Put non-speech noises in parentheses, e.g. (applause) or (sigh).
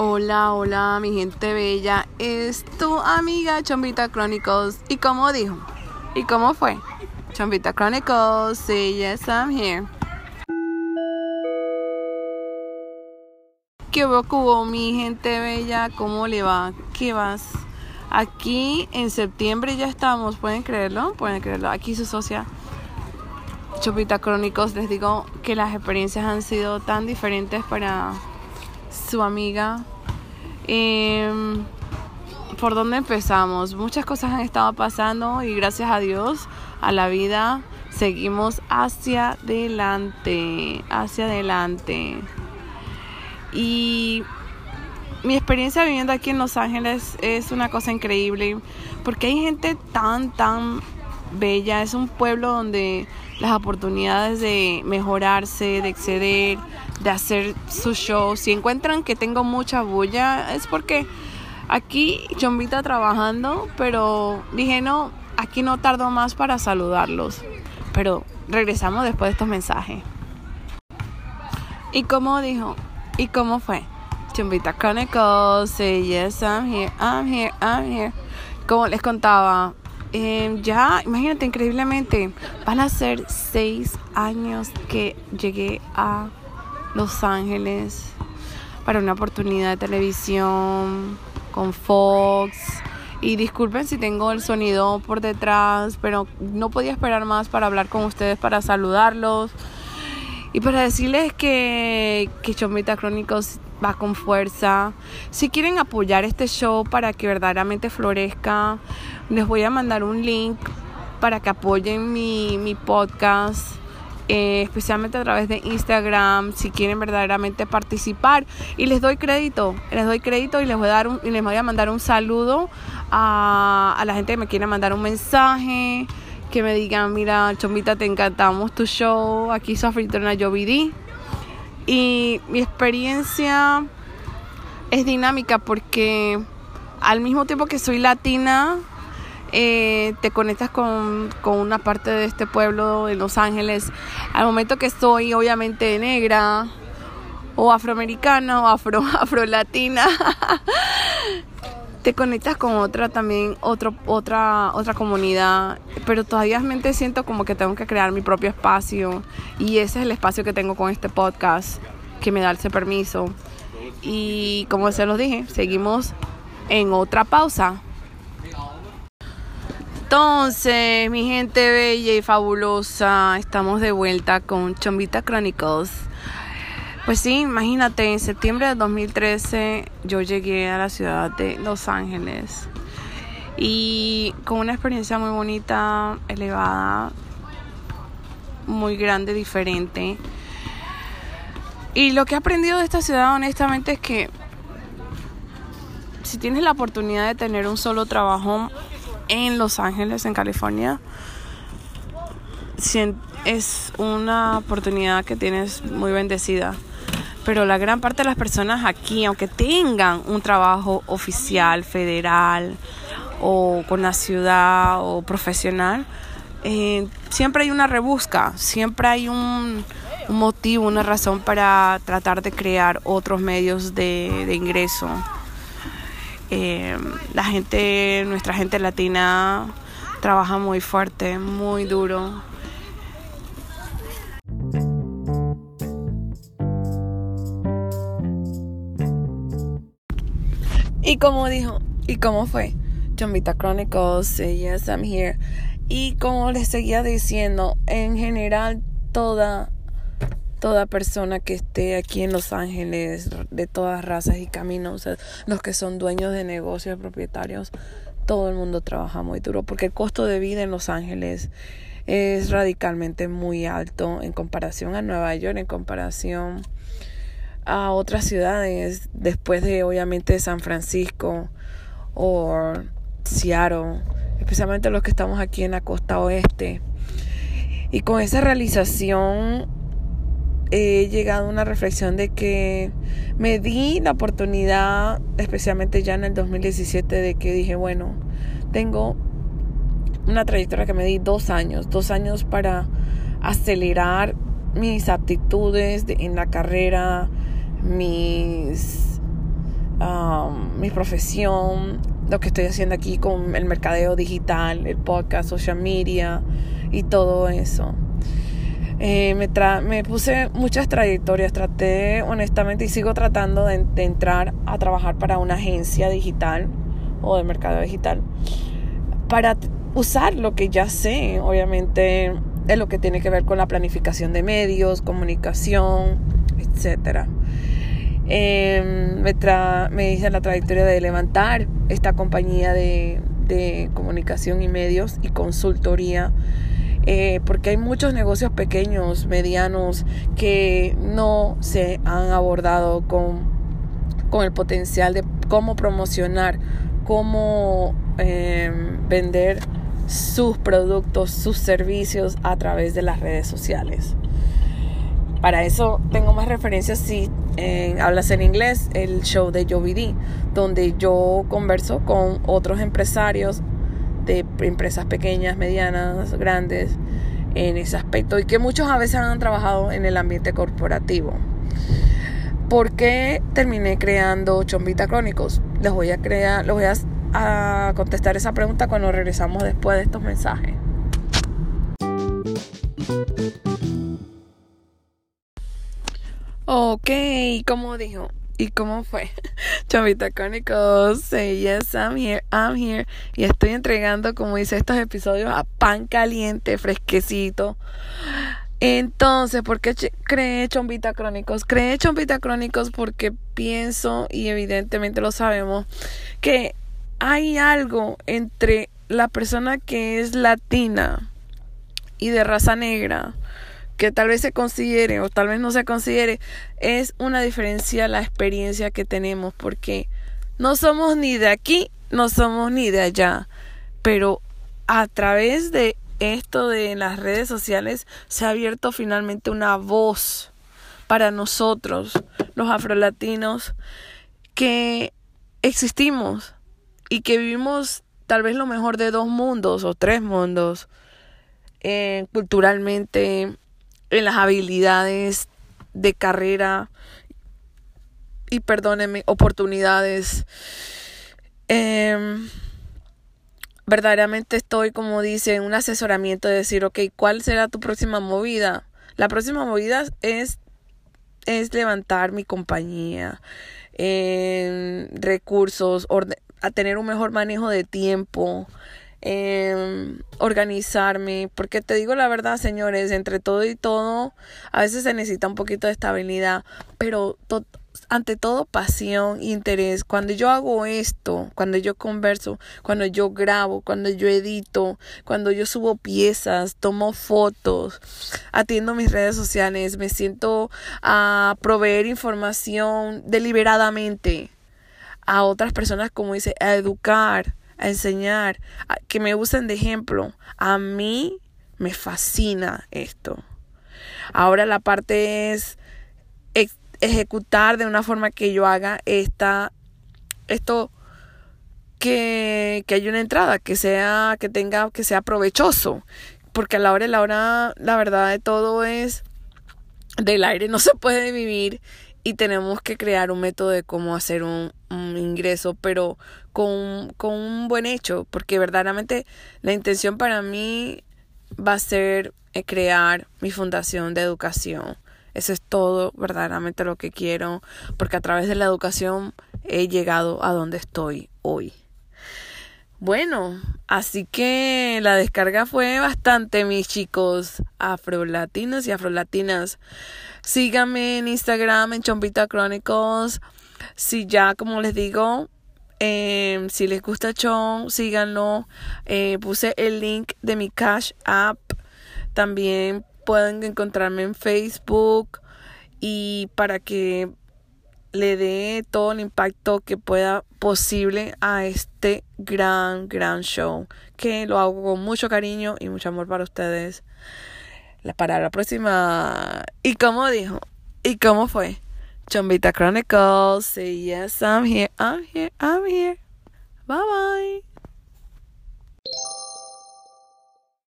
Hola, hola, mi gente bella. Es tu amiga Chombita Chronicles. ¿Y cómo dijo? ¿Y cómo fue? Chombita Chronicles, say yes, I'm here. ¿Qué hubo, mi gente bella? ¿Cómo le va? ¿Qué vas? Aquí en septiembre ya estamos, ¿pueden creerlo? ¿Pueden creerlo? Aquí su socia Chopita Chronicles les digo que las experiencias han sido tan diferentes para su amiga. Em, ¿Por dónde empezamos? Muchas cosas han estado pasando y gracias a Dios, a la vida, seguimos hacia adelante, hacia adelante. Y mi experiencia viviendo aquí en Los Ángeles es una cosa increíble porque hay gente tan, tan bella. Es un pueblo donde las oportunidades de mejorarse, de exceder, de hacer su show. Si encuentran que tengo mucha bulla, es porque aquí Chombita trabajando, pero dije no, aquí no tardo más para saludarlos. Pero regresamos después de estos mensajes. ¿Y cómo dijo? ¿Y cómo fue? Chombita Chronicles, say yes, I'm here, I'm here, I'm here. Como les contaba, eh, ya, imagínate, increíblemente, van a ser seis años que llegué a Los Ángeles para una oportunidad de televisión con Fox. Y disculpen si tengo el sonido por detrás, pero no podía esperar más para hablar con ustedes, para saludarlos y para decirles que, que Chomita Crónicos va con fuerza. Si quieren apoyar este show para que verdaderamente florezca, les voy a mandar un link para que apoyen mi, mi podcast. Eh, especialmente a través de Instagram, si quieren verdaderamente participar. Y les doy crédito, les doy crédito y les voy a, dar un, y les voy a mandar un saludo a, a la gente que me quiere mandar un mensaje, que me digan, mira, Chomita, te encantamos tu show, aquí su anfitriona Jovidi. Y mi experiencia es dinámica porque al mismo tiempo que soy latina, eh, te conectas con, con, una parte de este pueblo de Los Ángeles. Al momento que soy obviamente negra o afroamericana o afro, (laughs) afrolatina, te conectas con otra también, otro, otra, otra comunidad, pero todavía mente siento como que tengo que crear mi propio espacio y ese es el espacio que tengo con este podcast que me da ese permiso. Y como se los dije, seguimos en otra pausa. Entonces, mi gente bella y fabulosa, estamos de vuelta con Chombita Chronicles. Pues sí, imagínate, en septiembre de 2013 yo llegué a la ciudad de Los Ángeles y con una experiencia muy bonita, elevada, muy grande, diferente. Y lo que he aprendido de esta ciudad honestamente es que si tienes la oportunidad de tener un solo trabajo en Los Ángeles, en California, es una oportunidad que tienes muy bendecida. Pero la gran parte de las personas aquí, aunque tengan un trabajo oficial, federal o con la ciudad o profesional, eh, siempre hay una rebusca, siempre hay un, motivo, una razón para tratar de crear otros medios de ingreso. Eh, la gente, nuestra gente latina trabaja muy fuerte, muy duro. Y como dijo, y cómo fue, Chombita Chronicles, yes, I'm here. Y como les seguía diciendo, en general toda toda persona que esté aquí en Los Ángeles, de todas razas y caminos, los que son dueños de negocios, propietarios, todo el mundo trabaja muy duro porque el costo de vida en Los Ángeles es radicalmente muy alto en comparación a Nueva York, en comparación a otras ciudades, después de obviamente San Francisco o Seattle, especialmente los que estamos aquí en la costa oeste. Y con esa realización he llegado a una reflexión de que me di la oportunidad, especialmente ya en el 2017, de que dije, bueno, tengo una trayectoria que me di dos años, dos años para acelerar mis aptitudes en la carrera, mis um, mi profesión, lo que estoy haciendo aquí con el mercadeo digital, el podcast, social media y todo eso. Eh, me, me puse muchas trayectorias, traté honestamente y sigo tratando de, entrar a trabajar para una agencia digital o de mercado digital para usar lo que ya sé, obviamente, de lo que tiene que ver con la planificación de medios, comunicación, etc. Em, me, me hice la trayectoria de levantar esta compañía de, de comunicación y medios y consultoría. Eh, porque hay muchos negocios pequeños, medianos, que no se han abordado con, con el potencial de cómo promocionar, cómo em, vender sus productos, sus servicios a través de las redes sociales. Para eso tengo más referencias si hablas en inglés, el show de Jovi donde yo converso con otros empresarios de empresas pequeñas, medianas, grandes en ese aspecto y que muchos a veces han trabajado en el ambiente corporativo. ¿Por qué terminé creando Chombita Crónicos? Les voy a crear, les voy a contestar esa pregunta cuando regresamos después de estos mensajes. Ok, como dijo, ¿y cómo fue? (laughs) Chavita Cónicos, say yes, I'm here, I'm here. Y estoy entregando, como dice, estos episodios a pan caliente, fresquecito. Entonces, ¿por qué creé Chombita Crónicos? Creé Chombita Crónicos porque pienso, y evidentemente lo sabemos, que hay algo entre la persona que es latina y de raza negra que tal vez se considere o tal vez no se considere, es una diferencia la experiencia que tenemos porque no somos ni de aquí, no somos ni de allá, pero a través de esto de las redes sociales se ha abierto finalmente una voz para nosotros, los afrolatinos, que existimos y que vivimos tal vez lo mejor de dos mundos o tres mundos, eh, culturalmente, en las habilidades de carrera y perdónenme, oportunidades. Em, verdaderamente estoy, como dice, en un asesoramiento de decir, ok, ¿cuál será tu próxima movida? La próxima movida es, es levantar mi compañía, en recursos, a tener un mejor manejo de tiempo, eh, organizarme, porque te digo la verdad, señores, entre todo y todo, a veces se necesita un poquito de estabilidad, pero ante todo pasión, interés. Cuando yo hago esto, cuando yo converso, cuando yo grabo, cuando yo edito, cuando yo subo piezas, tomo fotos, atiendo mis redes sociales, me siento a proveer información deliberadamente a otras personas, como dice, a educar, a enseñar, que me usen de ejemplo. A mí me fascina esto. Ahora la parte es ejecutar de una forma que yo haga esta, esto que, que haya una entrada, que sea, que tenga, que sea provechoso. Porque a la hora de la hora, la verdad de todo es del aire no se puede vivir y tenemos que crear un método de cómo hacer un, ingreso, pero con, con, un buen hecho, porque verdaderamente la intención para mí va a ser eh, crear mi fundación de educación. Eso es todo verdaderamente lo que quiero, porque a través de la educación he llegado a donde estoy hoy. Bueno, así que la descarga fue bastante, mis chicos afrolatinos y afrolatinas. Síganme en Instagram, en Chompita Chronicles. Si ya, como les digo, em, si les gusta Chon, síganlo. Eh, puse el link de mi Cash App. También pueden encontrarme en Facebook. Y para que le dé todo el impacto que pueda posible a este gran, gran show. Que lo hago con mucho cariño y mucho amor para ustedes. Para la próxima. ¿Y cómo dijo? ¿Y cómo fue? Chombita Chronicles. Say yes, I'm here, I'm here, I'm here. Bye bye.